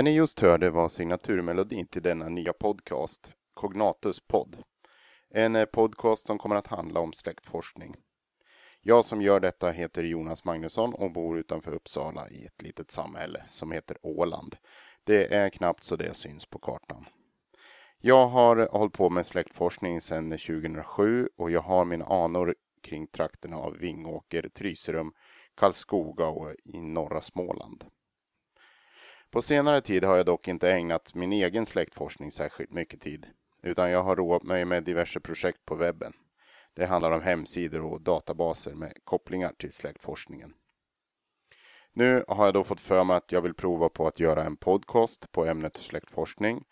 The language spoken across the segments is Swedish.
Det ni just hörde var signaturmelodin till denna nya podcast, Cognatus podd. En eh, podcast som kommer att handla om släktforskning. Jag som gör detta heter Jonas Magnusson och bor utanför Uppsala i ett litet samhälle som heter Åland. Det är knappt så det syns på kartan. Jag har hållit på med släktforskning sedan 2007 och jag har mina anor kring trakterna av Vingåker, Tryserum, Karlskoga och i norra Småland. På senare tid har jag dock inte ägnat min egen släktforskning särskilt mycket tid, utan jag har roat mig med diverse projekt på webben. Det handlar om hemsidor och databaser med kopplingar till släktforskningen. Nu har jag då fått för mig att jag vill prova på att göra en podcast på ämnet släktforskning.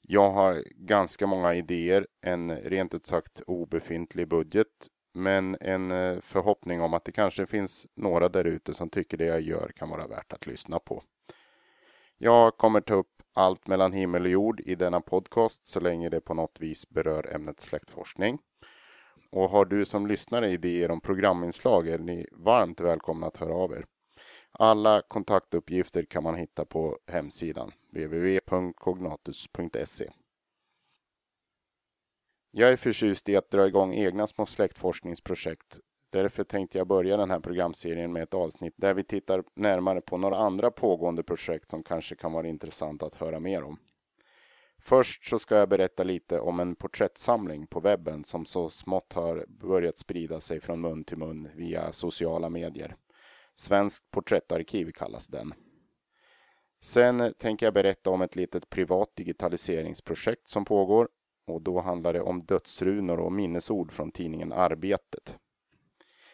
Jag har ganska många idéer, en rent ut sagt obefintlig budget, men en eh, förhoppning om att det kanske finns några där ute som tycker det jag gör kan vara värt att lyssna på. Jag kommer ta upp allt mellan himmel och jord i denna podcast så länge det på något vis berör ämnet släktforskning. Och har du som lyssnare idéer om programinslag är ni varmt välkomna att höra av er. Alla kontaktuppgifter kan man hitta på hemsidan www.cognatus.se. Jag är förtjust i att dra igång egna små släktforskningsprojekt Därför tänkte jag börja den här programserien med ett avsnitt där vi tittar närmare på några andra pågående projekt som kanske kan vara intressant att höra mer om. Först så ska jag berätta lite om en porträttsamling på webben som så smått har börjat sprida sig från mun till mun via sociala medier. Svenskt porträttarkiv kallas den. Sen tänker jag berätta om ett litet privat digitaliseringsprojekt som pågår och då handlar det om dödsrunor och minnesord från tidningen Arbetet.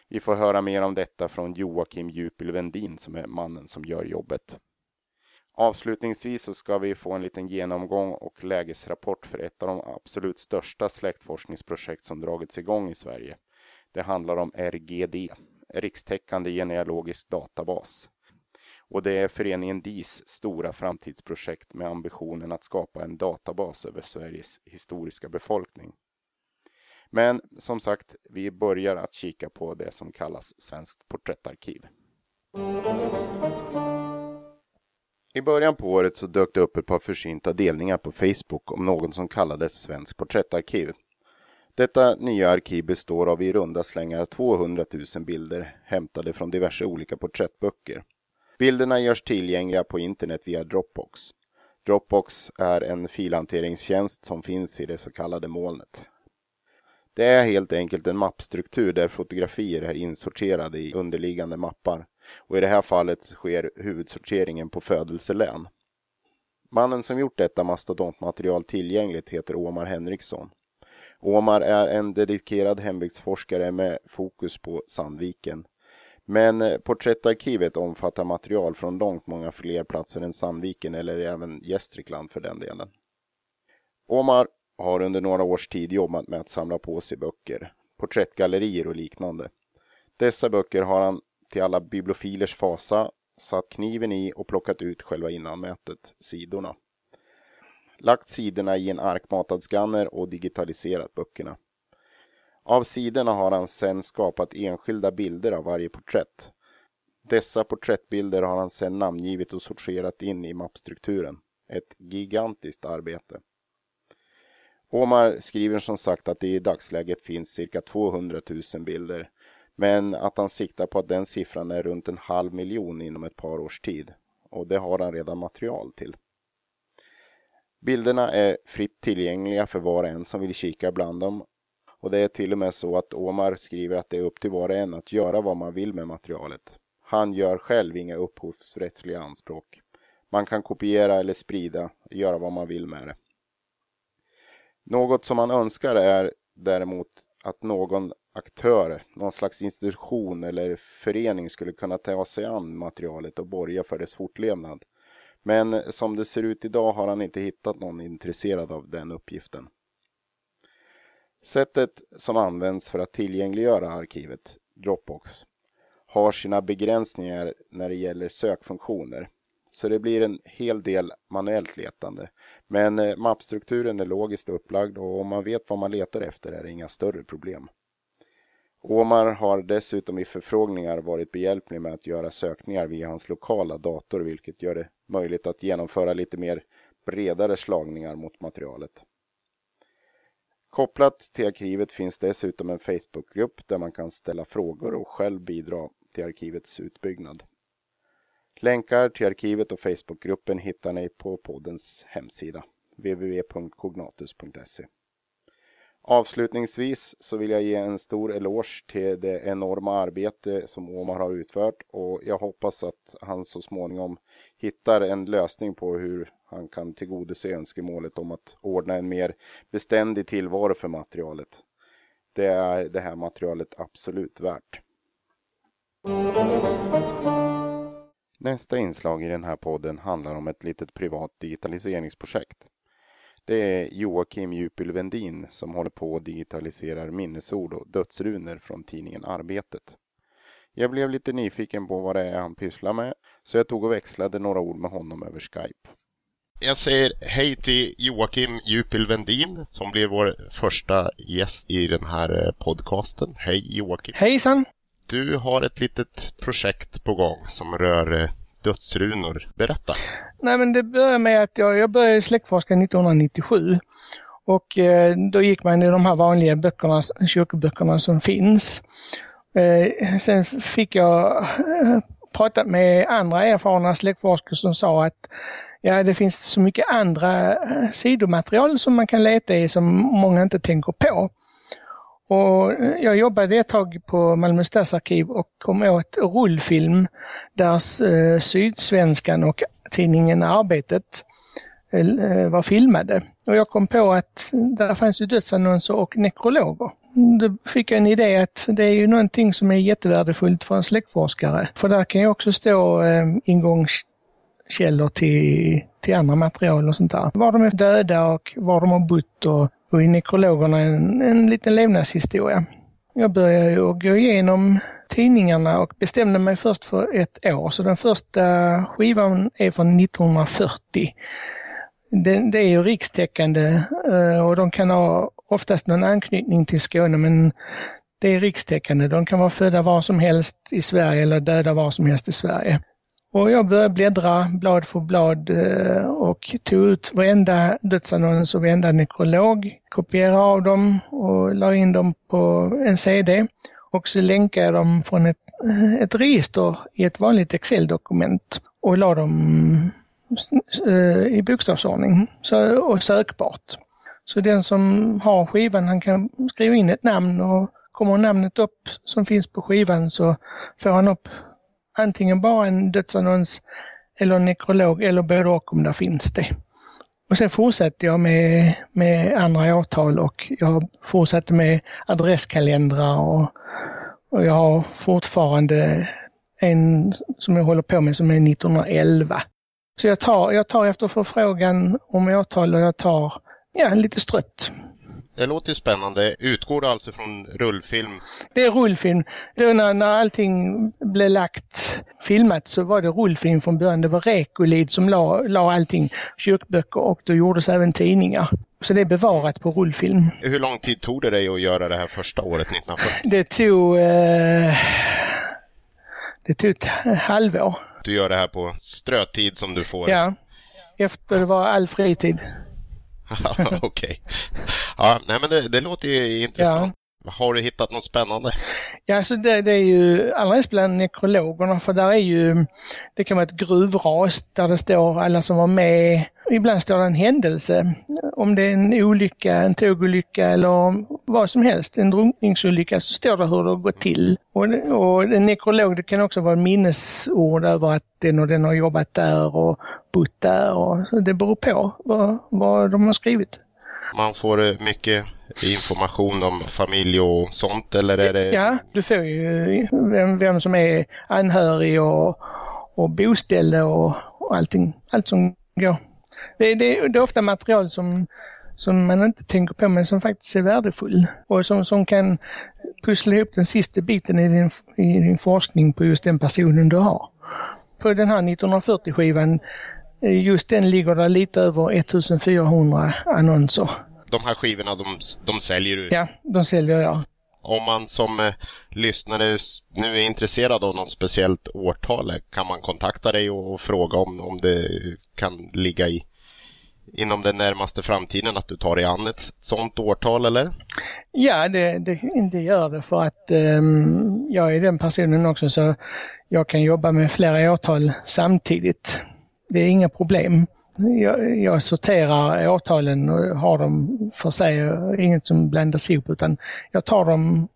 Vi får höra mer om detta från Joakim Djupil Vendin som är mannen som gör jobbet. Avslutningsvis så ska vi få en liten genomgång och lägesrapport för ett av de absolut största släktforskningsprojekt som dragits igång i Sverige. Det handlar om RGD, rikstäckande genealogisk databas. Och det är föreningen DIS stora framtidsprojekt med ambitionen att skapa en databas över Sveriges historiska befolkning. Men som sagt, vi börjar att kika på det som kallas Svenskt porträttarkiv. I början på året så dök det upp ett par försynta delningar på Facebook om någon som kallades Svenskt porträttarkiv. Detta nya arkiv består av i runda slängar 200 000 bilder hämtade från diverse olika porträttböcker. Bilderna görs tillgängliga på internet via Dropbox. Dropbox är en filhanteringstjänst som finns i det så kallade molnet. Det är helt enkelt en mappstruktur där fotografier är insorterade i underliggande mappar. Och i det här fallet sker huvudsorteringen på födelselän. Mannen som gjort detta mastodontmaterial tillgängligt heter Omar Henriksson. Omar är en dedikerad hembygdsforskare med fokus på Sandviken. Men eh, porträttarkivet omfattar material från långt många fler platser än Sandviken eller även Gästrikland för den delen. Omar har under några års tid jobbat med att samla på sig böcker, porträttgallerier och liknande. Dessa böcker har han till alla bibliofilers fasa satt kniven i och plockat ut själva innanmätet, sidorna. Lagt sidorna i en arkmatad skanner och digitaliserat böckerna. Av sidorna har han sedan skapat enskilda bilder av varje porträtt. Dessa porträttbilder har han sedan namngivit och sorterat in i mappstrukturen. Ett gigantiskt arbete. Omar skriver som sagt att det i dagsläget finns cirka 200 000 bilder. Men att han siktar på att den siffran är runt en halv miljon inom ett par års tid. Och det har han redan material till. Bilderna är fritt tillgängliga för var och en som vill kika bland dem. Och det är till och med så att Omar skriver att det är upp till var och en att göra vad man vill med materialet. Han gör själv inga upphovsrättsliga anspråk. Man kan kopiera eller sprida, göra vad man vill med det. Något som man önskar är däremot att någon aktör, någon slags institution eller förening skulle kunna ta sig an materialet och borga för dess fortlevnad. Men som det ser ut idag har han inte hittat någon intresserad av den uppgiften. Sättet som används för att tillgängliggöra arkivet, Dropbox, har sina begränsningar när det gäller sökfunktioner. Så det blir en hel del manuellt letande. Men eh, mappstrukturen är logiskt upplagd och om man vet vad man letar efter är det inga större problem. Omar har dessutom i förfrågningar varit behjälplig med att göra sökningar via hans lokala dator vilket gör det möjligt att genomföra lite mer bredare slagningar mot materialet. Kopplat till arkivet finns dessutom en Facebookgrupp där man kan ställa frågor och själv bidra till arkivets utbyggnad. Länkar till arkivet och Facebookgruppen hittar ni på poddens hemsida www.cognatus.se. Avslutningsvis så vill jag ge en stor eloge till det enorma arbete som Omar har utfört och jag hoppas att han så småningom hittar en lösning på hur han kan tillgodose önskemålet om att ordna en mer beständig tillvaro för materialet. Det är det här materialet absolut värt. Nästa inslag i den här podden handlar om ett litet privat digitaliseringsprojekt. Det är Joakim Jupil Vendin som håller på och digitaliserar minnesord och dödsrunor från tidningen Arbetet. Jag blev lite nyfiken på vad det är han pysslar med, så jag tog och växlade några ord med honom över Skype. Jag säger hej till Joakim Jupil Vendin som blir vår första gäst i den här eh, podcasten. Hej Joakim! Hejsan! Du har ett litet projekt på gång som rör eh, dödsrunor. Berätta! Nej men det började med att jag, jag började släktforska 1997. Och eh, då gick man i de här vanliga böckerna, kyrkoböckerna som finns. Eh, sen fick jag eh, prata med andra erfarna släktforskare som sa att ja, det finns så mycket andra eh, sidomaterial som man kan leta i som många inte tänker på. Och eh, jag jobbade ett tag på Malmö stadsarkiv och kom åt rullfilm där eh, Sydsvenskan och tidningen Arbetet eh, eh, var filmade. Och jag kom på att där fanns ju dödsannonser och nekrologer. Då fick jag en idé att det är ju någonting som är jättevärdefullt för en släktforskare. För där kan ju också stå eh, ingångskällor till, till andra material och sånt där. Var de är döda och var de har bott och och i nekrologerna en, en liten levnadshistoria. Jag började ju gå igenom tidningarna och bestämde mig först för ett år. Så den första skivan är från 1940. Det, det är ju rikstäckande eh, och de kan ha oftast någon anknytning till Skåne men det är rikstäckande. De kan vara födda var som helst i Sverige eller döda var som helst i Sverige. Och jag började bläddra blad för blad eh, och tog ut varenda dödsannons och varenda nekrolog, kopierade av dem och la in dem på en CD. Och så länkade jag dem från ett, eh, ett register i ett vanligt Excel-dokument och la dem eh, i bokstavsordning så, och sökbart. Så den som har skivan han kan skriva in ett namn och kommer namnet upp som finns på skivan så får han upp antingen bara en dödsannons eller en nekrolog eller både och om det finns det. Och sen fortsatte jag med, med andra årtal och jag fortsatte med adresskalendrar och, och jag har fortfarande en som jag håller på med som är 1911. Så jag tar, jag tar efter förfrågan om årtal och jag tar ja, lite strött. Det låter spännande. Utgår det alltså från rullfilm? Det är rullfilm. Då när, när allting blev lagt, filmat, så var det rullfilm från början. Det var Rekolid som la, la allting, kyrkböcker och då gjordes även tidningar. Så det är bevarat på rullfilm. Hur lång tid tog det dig att göra det här första året 1940? Det tog... Eh, det tog ett halvår. Du gör det här på strötid som du får? Ja. Efter det var all fritid. Okej. Okay. Ja, nej men det, det låter ju intressant. Har du hittat något spännande? Ja, alltså det, det är ju allra bland nekrologerna för där är ju, det kan vara ett gruvras där det står alla som var med. Ibland står det en händelse, om det är en olycka, en tågolycka eller vad som helst, en drunkningsolycka, så står det hur det har gått till. Och, och en nekrolog, det kan också vara minnesord över att den och den har jobbat där och bott där. Och, så det beror på vad, vad de har skrivit. Man får eh, mycket information om familj och sånt eller är det? Ja, du får ju vem, vem som är anhörig och, och boställe och, och allting. Allt som går. Det, det, det är ofta material som, som man inte tänker på men som faktiskt är värdefull och som, som kan pussla ihop den sista biten i din, i din forskning på just den personen du har. På den här 1940-skivan just den ligger där lite över 1400 annonser. De här skivorna, de, de säljer du? Ja, de säljer jag. Om man som eh, lyssnare nu är intresserad av något speciellt årtal, kan man kontakta dig och, och fråga om, om det kan ligga i inom den närmaste framtiden att du tar dig an ett sådant årtal eller? Ja, det, det, det gör det för att um, jag är den personen också så jag kan jobba med flera årtal samtidigt. Det är inga problem. Jag, jag sorterar årtalen och har dem för sig, inget som blandas ihop utan jag tar dem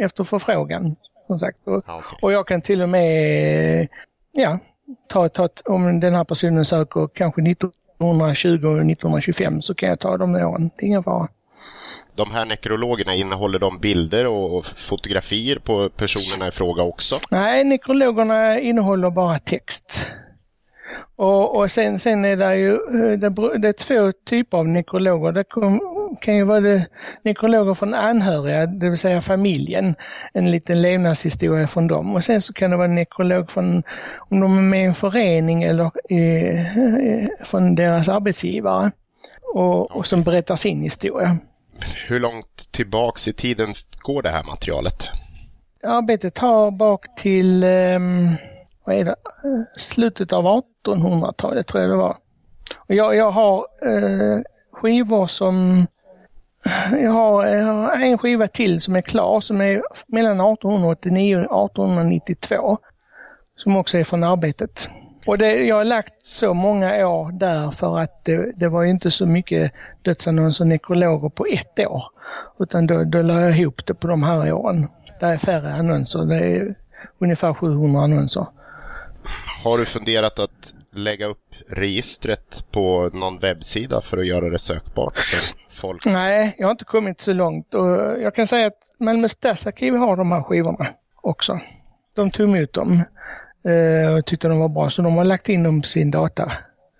efter förfrågan. Som sagt. Och, okay. och jag kan till och med ja, ta, ta, om den här personen söker kanske 19 1920 och 1925 så kan jag ta de åren. Det är ingen fara. De här nekrologerna, innehåller de bilder och fotografier på personerna i fråga också? Nej, nekrologerna innehåller bara text. Och, och sen, sen är det ju eh, det, det är två typer av nekrologer. Det kom, kan ju vara det, nekrologer från anhöriga, det vill säga familjen. En liten levnadshistoria från dem. Och sen så kan det vara nekrolog från, om de är med i en förening eller eh, från deras arbetsgivare. Och, och som berättar sin historia. Hur långt tillbaks i tiden går det här materialet? Arbetet tar bak till um, vad är det, eh, slutet av 1800-talet tror jag det var. Och jag, jag har eh, skivor som jag har, jag har, en skiva till som är klar som är mellan 1889 och 1892. Som också är från arbetet. Och det, jag har lagt så många år där för att det, det var inte så mycket dödsannonser och nekrologer på ett år. Utan då, då la jag ihop det på de här åren. Det är färre annonser. Det är ungefär 700 annonser. Har du funderat att lägga upp registret på någon webbsida för att göra det sökbart för folk? Nej, jag har inte kommit så långt och jag kan säga att Malmö stadsarkiv har de här skivorna också. De tog emot dem eh, och tyckte de var bra så de har lagt in dem på sin data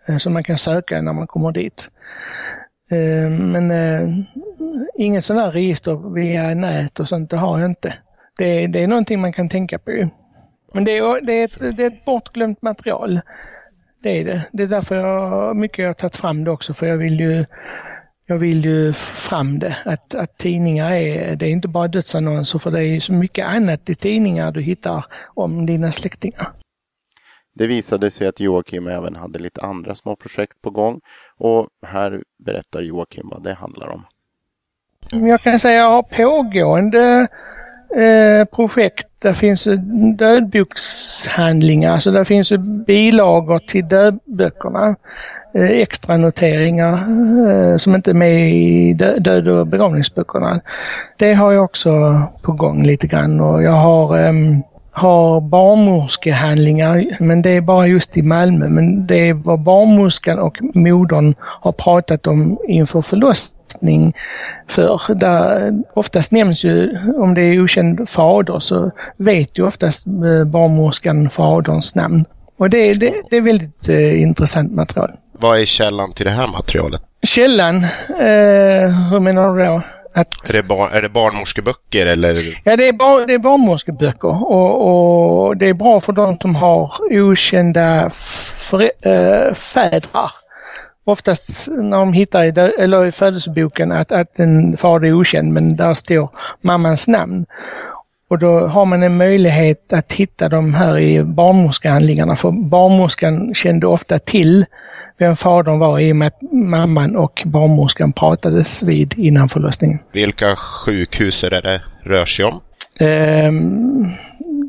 eh, som man kan söka när man kommer dit. Eh, men eh, inget sådant här register via nät och sånt, det har jag inte. Det, det är någonting man kan tänka på. Men det är, det är, ett, det är ett bortglömt material. Det är det. Det är därför jag mycket jag har tagit fram det också, för jag vill ju jag vill ju fram det, att, att tidningar är, det är inte bara dödsannonser, för det är så mycket annat i tidningar du hittar om dina släktingar. Det visade sig att Joakim även hade lite andra små projekt på gång och här berättar Joakim vad det handlar om. Jag kan säga att jag har pågående eh, projekt. Där finns dödbokshandlingar, alltså där finns bilagor till dödböckerna. Eh, extra noteringar eh, som inte är med i död och begravningsböckerna. Det har jag också på gång lite grann och jag har ehm, har barnmorskehandlingar, men det är bara just i Malmö. Men det är vad barnmorskan och modern har pratat om inför förlossningen forskning för. Där oftast nämns ju, om det är okänd fader, så vet ju oftast eh, barnmorskan faderns namn. Och det, det, det är väldigt eh, intressant material. Vad är källan till det här materialet? Källan? Eh, hur menar du då? Att, är, det bar, är det barnmorskeböcker eller? Ja, det är, bar, det är barnmorskeböcker och, och det är bra för de som har okända för, äh, fädrar oftast när de hittar i, eller i födelseboken att, att en fader är okänd men där står mammans namn. Och då har man en möjlighet att hitta de här i barnmorskehandlingarna för barnmorskan kände ofta till vem fadern var i och med att mamman och barnmorskan pratades vid innan förlossningen. Vilka sjukhus är det det rör sig om? Um,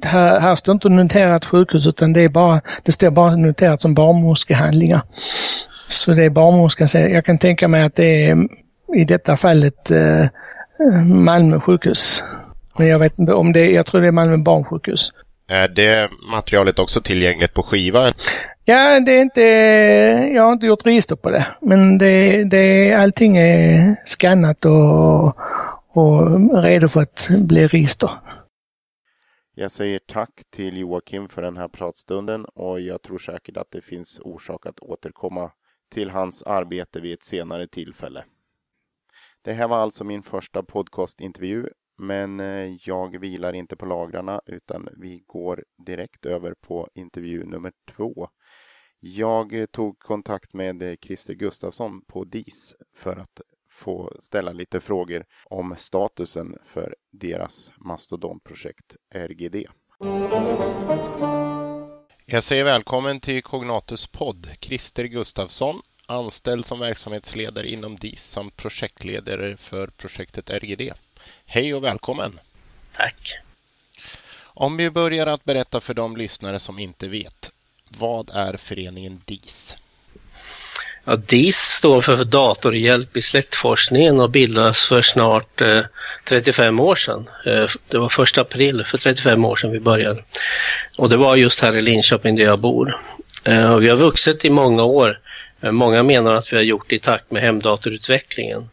här, här står inte noterat sjukhus utan det, är bara, det står bara noterat som barnmorskehandlingar. Så det är barnmorskan. Jag kan tänka mig att det är i detta fallet eh, Malmö sjukhus. Men jag vet inte om det är, jag tror det är Malmö barnsjukhus. Är det materialet också tillgängligt på skiva? Ja, det är inte, jag har inte gjort register på det. Men det, det, allting är skannat och, och redo för att bli register. Jag säger tack till Joakim för den här pratstunden och jag tror säkert att det finns orsak att återkomma till hans arbete vid ett senare tillfälle. Det här var alltså min första podcastintervju, men eh, jag vilar inte på lagrarna utan vi går direkt över på intervju nummer två. Jag eh, tog kontakt med eh, Christer Gustafsson på DIS för att få ställa lite frågor om statusen för deras mastodontprojekt RGD. Jag säger välkommen till Cognatus podd, Christer Gustafsson, anställd som verksamhetsledare inom DIS samt projektledare för projektet RGD. Hej och välkommen! Tack! Om vi börjar att berätta för de lyssnare som inte vet, vad är föreningen DIS? Ja, DIS står för datorhjälp i släktforskningen och bildades för snart eh, 35 år sedan. Eh, det var första april för 35 år sedan vi började. Och det var just här i Linköping där jag bor. Eh, och vi har vuxit i många år. Eh, många menar att vi har gjort det i takt med hemdatorutvecklingen.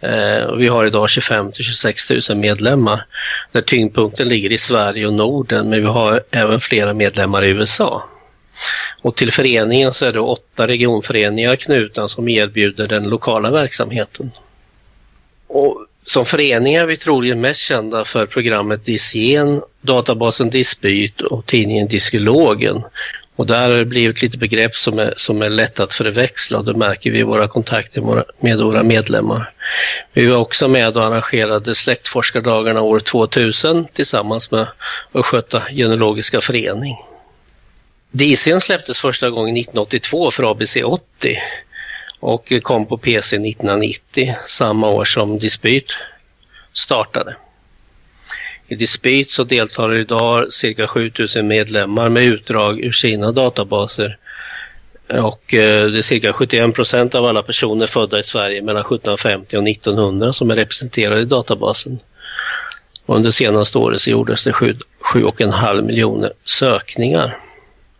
Eh, och vi har idag 25 till 26 000 medlemmar där tyngdpunkten ligger i Sverige och Norden men vi har även flera medlemmar i USA. Och till föreningen så är det åtta regionföreningar knutna som erbjuder den lokala verksamheten. Och som förening är vi troligen mest kända för programmet Disgen, databasen Dispyt och tidningen Diskologen. Och där har det blivit lite begrepp som är, som är lätt att förväxla och det märker vi i våra kontakter med våra medlemmar. Vi var också med och arrangerade släktforskardagarna år 2000 tillsammans med Östgöta genealogiska förening. DCn släpptes första gången 1982 för ABC 80 och kom på PC 1990, samma år som Dispyt startade. I Dispyt så deltar idag cirka 7000 medlemmar med utdrag ur sina databaser. Och eh, det är cirka 71 procent av alla personer födda i Sverige mellan 1750 och 1900 som är representerade i databasen. Och under senaste året så gjordes det 7,5 miljoner sökningar.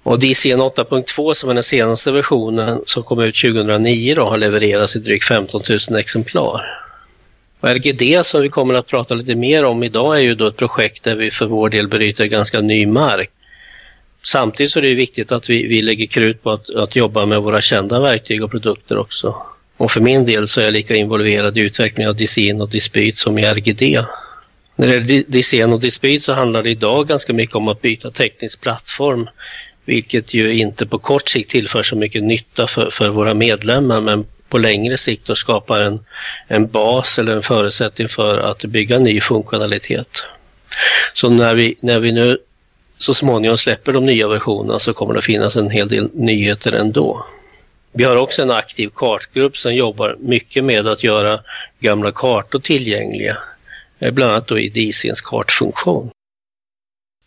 Och DCN 8.2 som är den senaste versionen som kom ut 2009 då, har levererats i drygt 15 000 exemplar. Och RGD som vi kommer att prata lite mer om idag är ju då ett projekt där vi för vår del bryter ganska ny mark. Samtidigt så är det viktigt att vi, vi lägger krut på att, att jobba med våra kända verktyg och produkter också. Och för min del så är jag lika involverad i utvecklingen av DCN och Dispyt som i RGD. När det gäller DCN och Dispyt så handlar det idag ganska mycket om att byta teknisk plattform vilket ju inte på kort sikt tillför så mycket nytta för, för våra medlemmar men på längre sikt då skapar en, en bas eller en förutsättning för att bygga ny funktionalitet. Så när vi, när vi nu så småningom släpper de nya versionerna så kommer det finnas en hel del nyheter ändå. Vi har också en aktiv kartgrupp som jobbar mycket med att göra gamla kartor tillgängliga, eh, bland annat då i DISIns kartfunktion.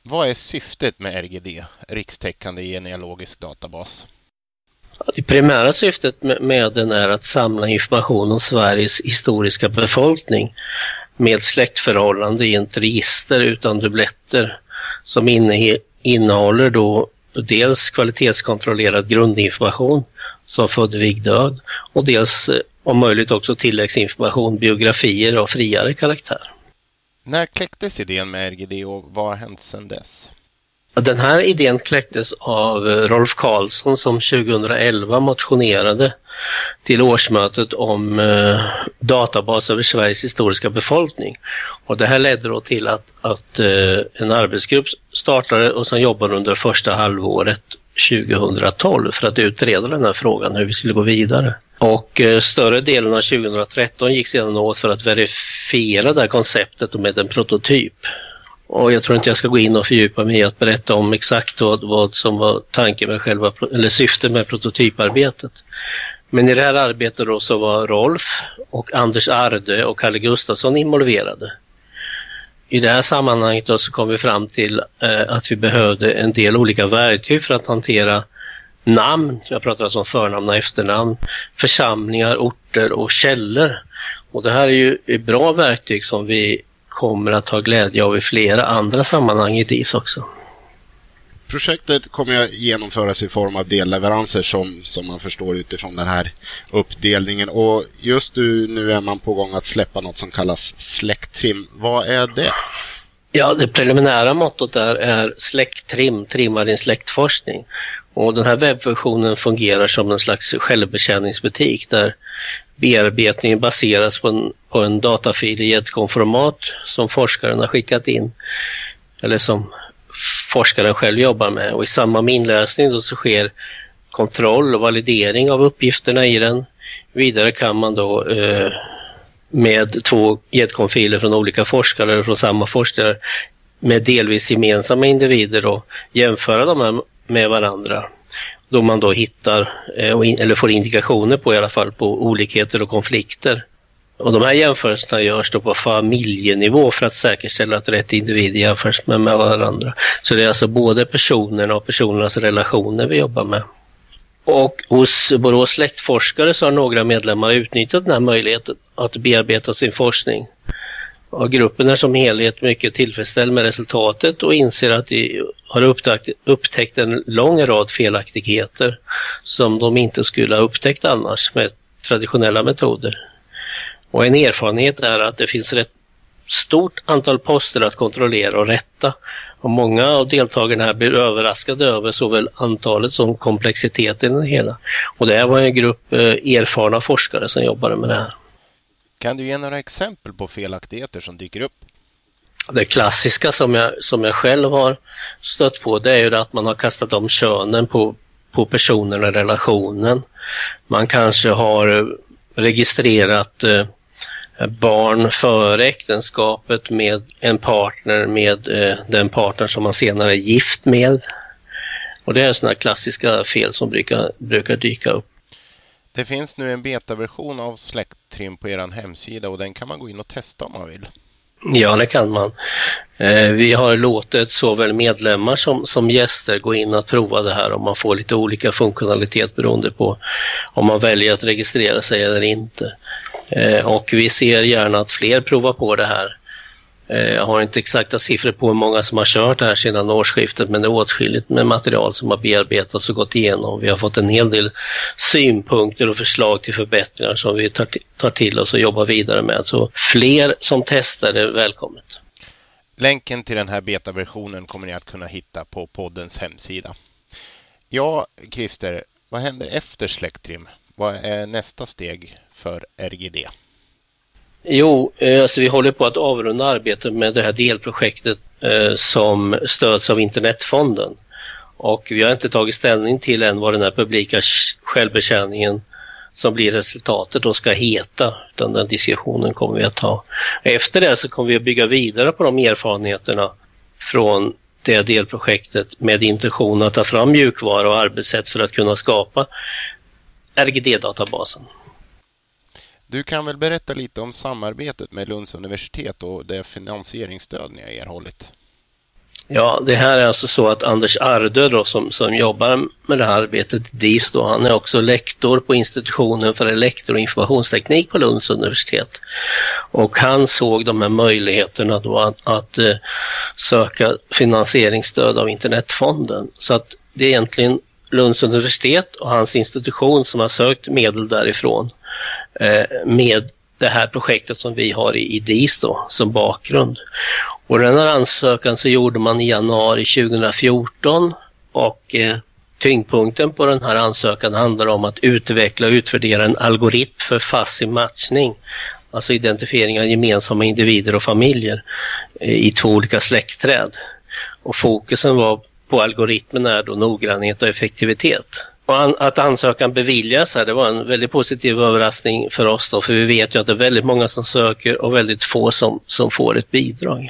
Vad är syftet med RGD, rikstäckande genealogisk databas? Det primära syftet med den är att samla information om Sveriges historiska befolkning med släktförhållande i ett register utan dubbletter som innehåller då dels kvalitetskontrollerad grundinformation som född, vigd, död och dels eh, om möjligt också tilläggsinformation, biografier av friare karaktär. När kläcktes idén med RGD och vad har hänt sedan dess? Den här idén kläcktes av Rolf Karlsson som 2011 motionerade till årsmötet om eh, databas över Sveriges historiska befolkning. Och det här ledde då till att, att eh, en arbetsgrupp startade och som jobbade under första halvåret 2012 för att utreda den här frågan, hur vi skulle gå vidare. Och eh, större delen av 2013 gick sedan åt för att verifiera det här konceptet med en prototyp. Och jag tror inte jag ska gå in och fördjupa mig i att berätta om exakt vad, vad som var tanken med själva, eller syftet med prototyparbetet. Men i det här arbetet då så var Rolf och Anders Arde och Kalle Gustafsson involverade. I det här sammanhanget då så kom vi fram till eh, att vi behövde en del olika verktyg för att hantera namn, jag pratar alltså om förnamn och efternamn, församlingar, orter och källor. Och det här är ju ett bra verktyg som vi kommer att ha glädje av i flera andra sammanhang i DIS också. Projektet kommer att genomföras i form av delleveranser som, som man förstår utifrån den här uppdelningen. Och just nu, nu är man på gång att släppa något som kallas släkttrim. Vad är det? Ja, det preliminära mottot där är släkttrim, trimma din släktforskning. Och den här webbversionen fungerar som en slags självbetjäningsbutik där bearbetningen baseras på en, på en datafil i ett konformat som forskaren har skickat in. Eller som forskaren själv jobbar med. Och i samband med inläsning då så sker kontroll och validering av uppgifterna i den. Vidare kan man då eh, med två gedkonfiler från olika forskare, eller från samma forskare, med delvis gemensamma individer då, jämföra dem med varandra. Då man då hittar, eh, eller får indikationer på i alla fall, på olikheter och konflikter. Och de här jämförelserna görs då på familjenivå för att säkerställa att rätt individ jämförs med, med varandra. Så det är alltså både personerna och personernas relationer vi jobbar med. Och hos Borås släktforskare så har några medlemmar utnyttjat den här möjligheten att bearbeta sin forskning. Och gruppen är som helhet mycket tillfredsställd med resultatet och inser att de har upptäckt, upptäckt en lång rad felaktigheter som de inte skulle ha upptäckt annars med traditionella metoder. Och en erfarenhet är att det finns ett stort antal poster att kontrollera och rätta. Och många av deltagarna här blir överraskade över såväl antalet som komplexiteten i det hela. Och det här var en grupp eh, erfarna forskare som jobbade med det här. Kan du ge några exempel på felaktigheter som dyker upp? Det klassiska som jag, som jag själv har stött på det är ju att man har kastat om könen på, på personen i relationen. Man kanske har registrerat eh, barn före äktenskapet med en partner med eh, den partner som man senare är gift med. Och det är sådana klassiska fel som brukar, brukar dyka upp. Det finns nu en betaversion av Släkttrim på er hemsida och den kan man gå in och testa om man vill. Ja, det kan man. Eh, vi har låtit såväl medlemmar som, som gäster gå in och prova det här och man får lite olika funktionalitet beroende på om man väljer att registrera sig eller inte. Eh, och vi ser gärna att fler provar på det här. Eh, jag har inte exakta siffror på hur många som har kört det här sedan årsskiftet men det är åtskilligt med material som har bearbetats och gått igenom. Vi har fått en hel del synpunkter och förslag till förbättringar som vi tar till oss och jobbar vidare med. Så fler som testar är välkommet. Länken till den här betaversionen kommer ni att kunna hitta på poddens hemsida. Ja, Christer, vad händer efter släktrim? Vad är nästa steg för RGD? Jo, eh, alltså vi håller på att avrunda arbetet med det här delprojektet eh, som stöds av Internetfonden. Och vi har inte tagit ställning till än vad den här publika självbetjäningen som blir resultatet då ska heta, utan den diskussionen kommer vi att ta. Efter det så kommer vi att bygga vidare på de erfarenheterna från det delprojektet med intention att ta fram mjukvara och arbetssätt för att kunna skapa RGD-databasen. Du kan väl berätta lite om samarbetet med Lunds universitet och det finansieringsstöd ni har erhållit? Ja, det här är alltså så att Anders Ardö då, som, som jobbar med det här arbetet, DIS då, han är också lektor på institutionen för elektro och informationsteknik på Lunds universitet. Och han såg de här möjligheterna då att, att eh, söka finansieringsstöd av Internetfonden. Så att det är egentligen Lunds universitet och hans institution som har sökt medel därifrån Eh, med det här projektet som vi har i, DIS då, som bakgrund. Och den här ansökan så gjorde man i januari 2014 och eh, tyngdpunkten på den här ansökan handlar om att utveckla och utvärdera en algoritm för fast matchning. Alltså identifiering av gemensamma individer och familjer eh, i två olika släktträd. Och fokusen var på algoritmen är då noggrannhet och effektivitet. Och att ansökan beviljas här, det var en väldigt positiv överraskning för oss då, för vi vet ju att det är väldigt många som söker och väldigt få som, som får ett bidrag.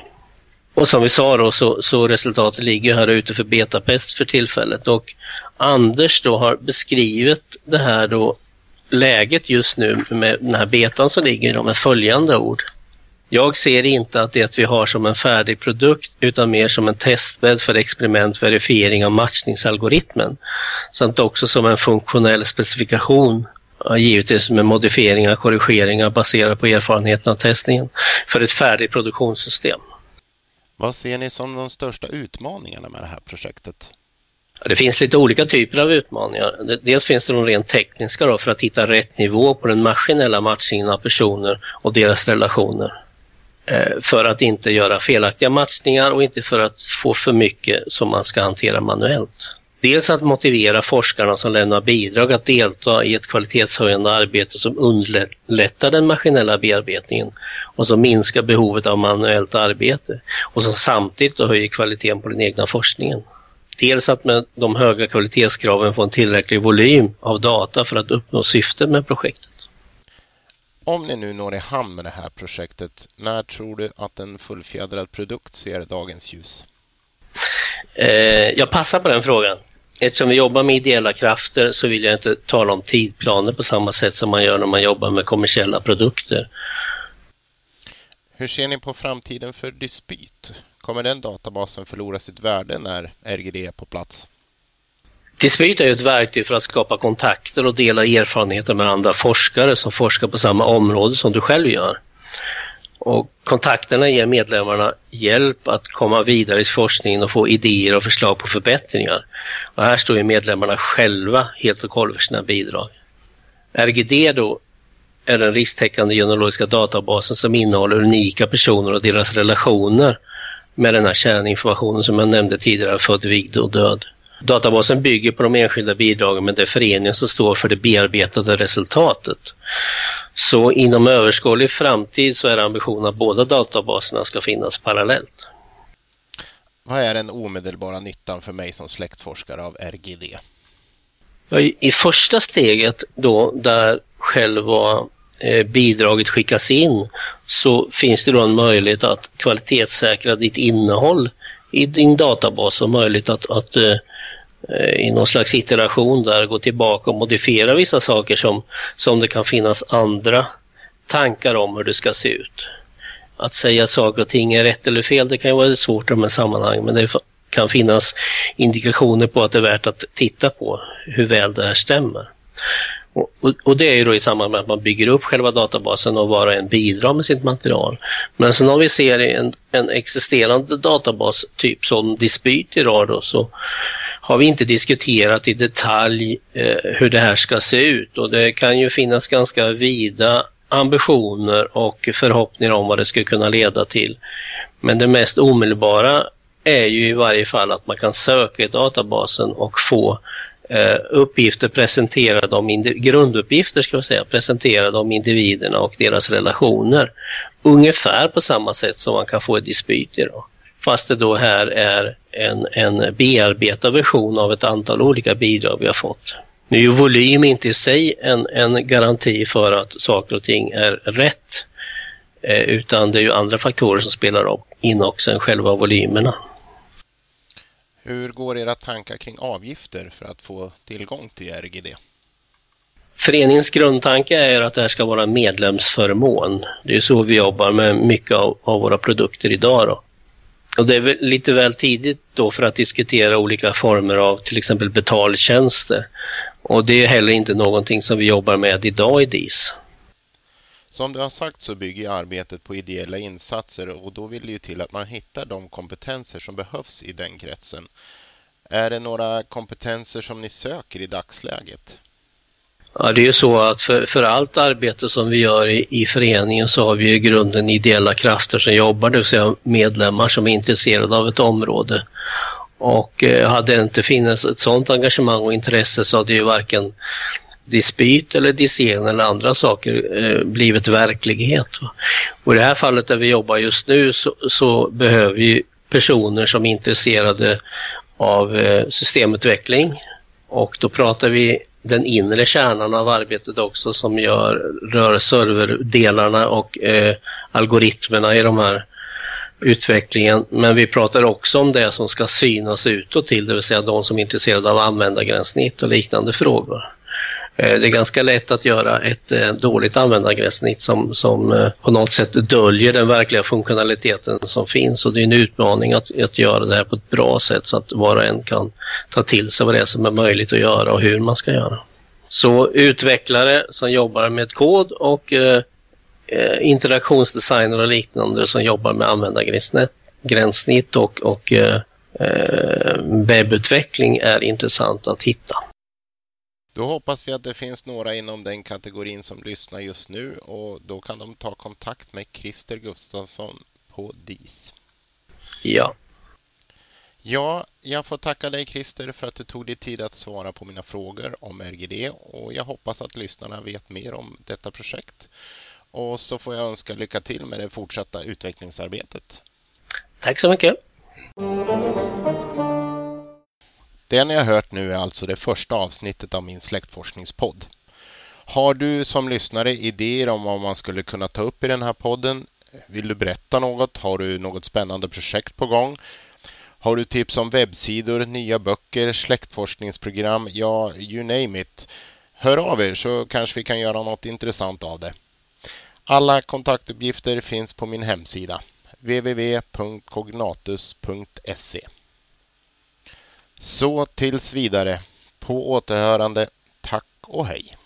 Och som vi sa då så, så resultatet ligger här ute för betapest för tillfället och Anders då har beskrivit det här då läget just nu med den här betan som ligger då med följande ord. Jag ser inte att det vi har som en färdig produkt utan mer som en testbädd för experiment verifiering av matchningsalgoritmen samt också som en funktionell specifikation givetvis med modifieringar och korrigeringar baserat på erfarenheten av testningen för ett färdigt produktionssystem. Vad ser ni som de största utmaningarna med det här projektet? Det finns lite olika typer av utmaningar. Dels finns det de rent tekniska då, för att hitta rätt nivå på den maskinella matchningen av personer och deras relationer. Eh, för att inte göra felaktiga matchningar och inte för att få för mycket som man ska hantera manuellt. Dels att motivera forskarna som lämnar bidrag att delta i ett kvalitetshöjande arbete som underlättar den maskinella bearbetningen och som minskar behovet av manuellt arbete och som samtidigt höjer kvaliteten på den egna forskningen. Dels att med de höga kvalitetskraven få en tillräcklig volym av data för att uppnå syftet med projektet. Om ni nu når i hamn med det här projektet, när tror du att en fullfjädrad produkt ser dagens ljus? Eh, jag passar på den frågan. Eftersom vi jobbar med ideella krafter så vill jag inte tala om tidplaner på samma sätt som man gör när man jobbar med kommersiella produkter. Hur ser ni på framtiden för Dispyt? Kommer den databasen förlora sitt värde när RGD är på plats? Dispyt är ett verktyg för att skapa kontakter och dela erfarenheter med andra forskare som forskar på samma område som du själv gör. Och kontakterna ger medlemmarna hjälp att komma vidare i forskningen och få idéer och förslag på förbättringar. Och här står ju medlemmarna själva helt och hållet för sina bidrag. RGD då är den risktäckande genealogiska databasen som innehåller unika personer och deras relationer med den här kärninformationen som jag nämnde tidigare, född, vigd och död. Databasen bygger på de enskilda bidragen men det är föreningen som står för det bearbetade resultatet. Så inom överskådlig framtid så är ambitionen att båda databaserna ska finnas parallellt. Vad är den omedelbara nyttan för mig som släktforskare av RGD? I första steget då där själva eh, bidraget skickas in så finns det då en möjlighet att kvalitetssäkra ditt innehåll i din databas och möjlighet att, att eh, Eh, Eh, i någon slags iteration där gå tillbaka och modifiera vissa saker som, som det kan finnas andra tankar om hur det ska se ut. Att säga att saker och ting är rätt eller fel, det kan ju vara svårt i de här sammanhangen, men det kan finnas indikationer på att det är värt att titta på hur väl det här stämmer. Och, och, och, det är ju då i samband med att man bygger upp själva databasen och var och en bidrar med sitt material. Men sen om vi ser en, en existerande databas, typ som Dispyt idag då, så har vi inte diskuterat i detalj eh, hur det här ska se ut och det kan ju finnas ganska vida ambitioner och förhoppningar om vad det skulle kunna leda till. Men det mest omedelbara är ju i varje fall att man kan söka i databasen och få eh, uppgifter presenterade om grunduppgifter ska jag säga, presenterade om individerna och deras relationer. Ungefär på samma sätt som man kan få ett dispyt idag. Fast det då här är en, en bearbetad version av ett antal olika bidrag vi har fått. Nu är ju volym inte i sig en, en garanti för att saker och ting är rätt. Eh, utan det är ju andra faktorer som spelar in också än själva volymerna. Hur går era tankar kring avgifter för att få tillgång till RGD? Föreningens grundtanke är att det här ska vara medlemsförmån. Det är så vi jobbar med mycket av, av våra produkter idag. Då. Och det är lite väl tidigt då för att diskutera olika former av till exempel betaltjänster. Och det är heller inte någonting som vi jobbar med idag i DIS. Som du har sagt så bygger arbetet på ideella insatser och då vill det ju till att man hittar de kompetenser som behövs i den kretsen. Är det några kompetenser som ni söker i dagsläget? Ja, det är ju så att för, för allt arbete som vi gör i, i föreningen så har vi i grunden ideella krafter som jobbar, det vill säga medlemmar som är intresserade av ett område. Och eh, hade det inte funnits ett sådant engagemang och intresse så hade ju varken dispyt eller discen eller andra saker eh, blivit verklighet. Och I det här fallet där vi jobbar just nu så, så behöver vi personer som är intresserade av eh, systemutveckling och då pratar vi den inre kärnan av arbetet också som gör, rör serverdelarna och eh, algoritmerna i de här utvecklingen. Men vi pratar också om det som ska synas utåt till, det vill säga de som är intresserade av användargränssnitt och liknande frågor. Eh, det är ganska lätt att göra ett eh, dåligt användargränssnitt som, som eh, på något sätt döljer den verkliga funktionaliteten som finns och det är en utmaning att, att göra det här på ett bra sätt så att var och en kan ta till sig vad det är som är möjligt att göra och hur man ska göra. Så utvecklare som jobbar med kod och eh, interaktionsdesigner och liknande som jobbar med användargränssnitt och, och eh, webbutveckling är intressant att hitta. Då hoppas vi att det finns några inom den kategorin som lyssnar just nu och då kan de ta kontakt med Christer Gustafsson på DIS. Ja. Ja, jag får tacka dig Christer för att du tog dig tid att svara på mina frågor om RGD och jag hoppas att lyssnarna vet mer om detta projekt. Och så får jag önska lycka till med det fortsatta utvecklingsarbetet. Tack så mycket. Det ni har hört nu är alltså det första avsnittet av min släktforskningspodd. Har du som lyssnare idéer om vad man skulle kunna ta upp i den här podden? Vill du berätta något? Har du något spännande projekt på gång? Har du tips om webbsidor, nya böcker, släktforskningsprogram, ja, you name it. Hör av er så kanske vi kan göra något intressant av det. Alla kontaktuppgifter finns på min hemsida www.cognatus.se. Så tills vidare. På återhörande. Tack och hej.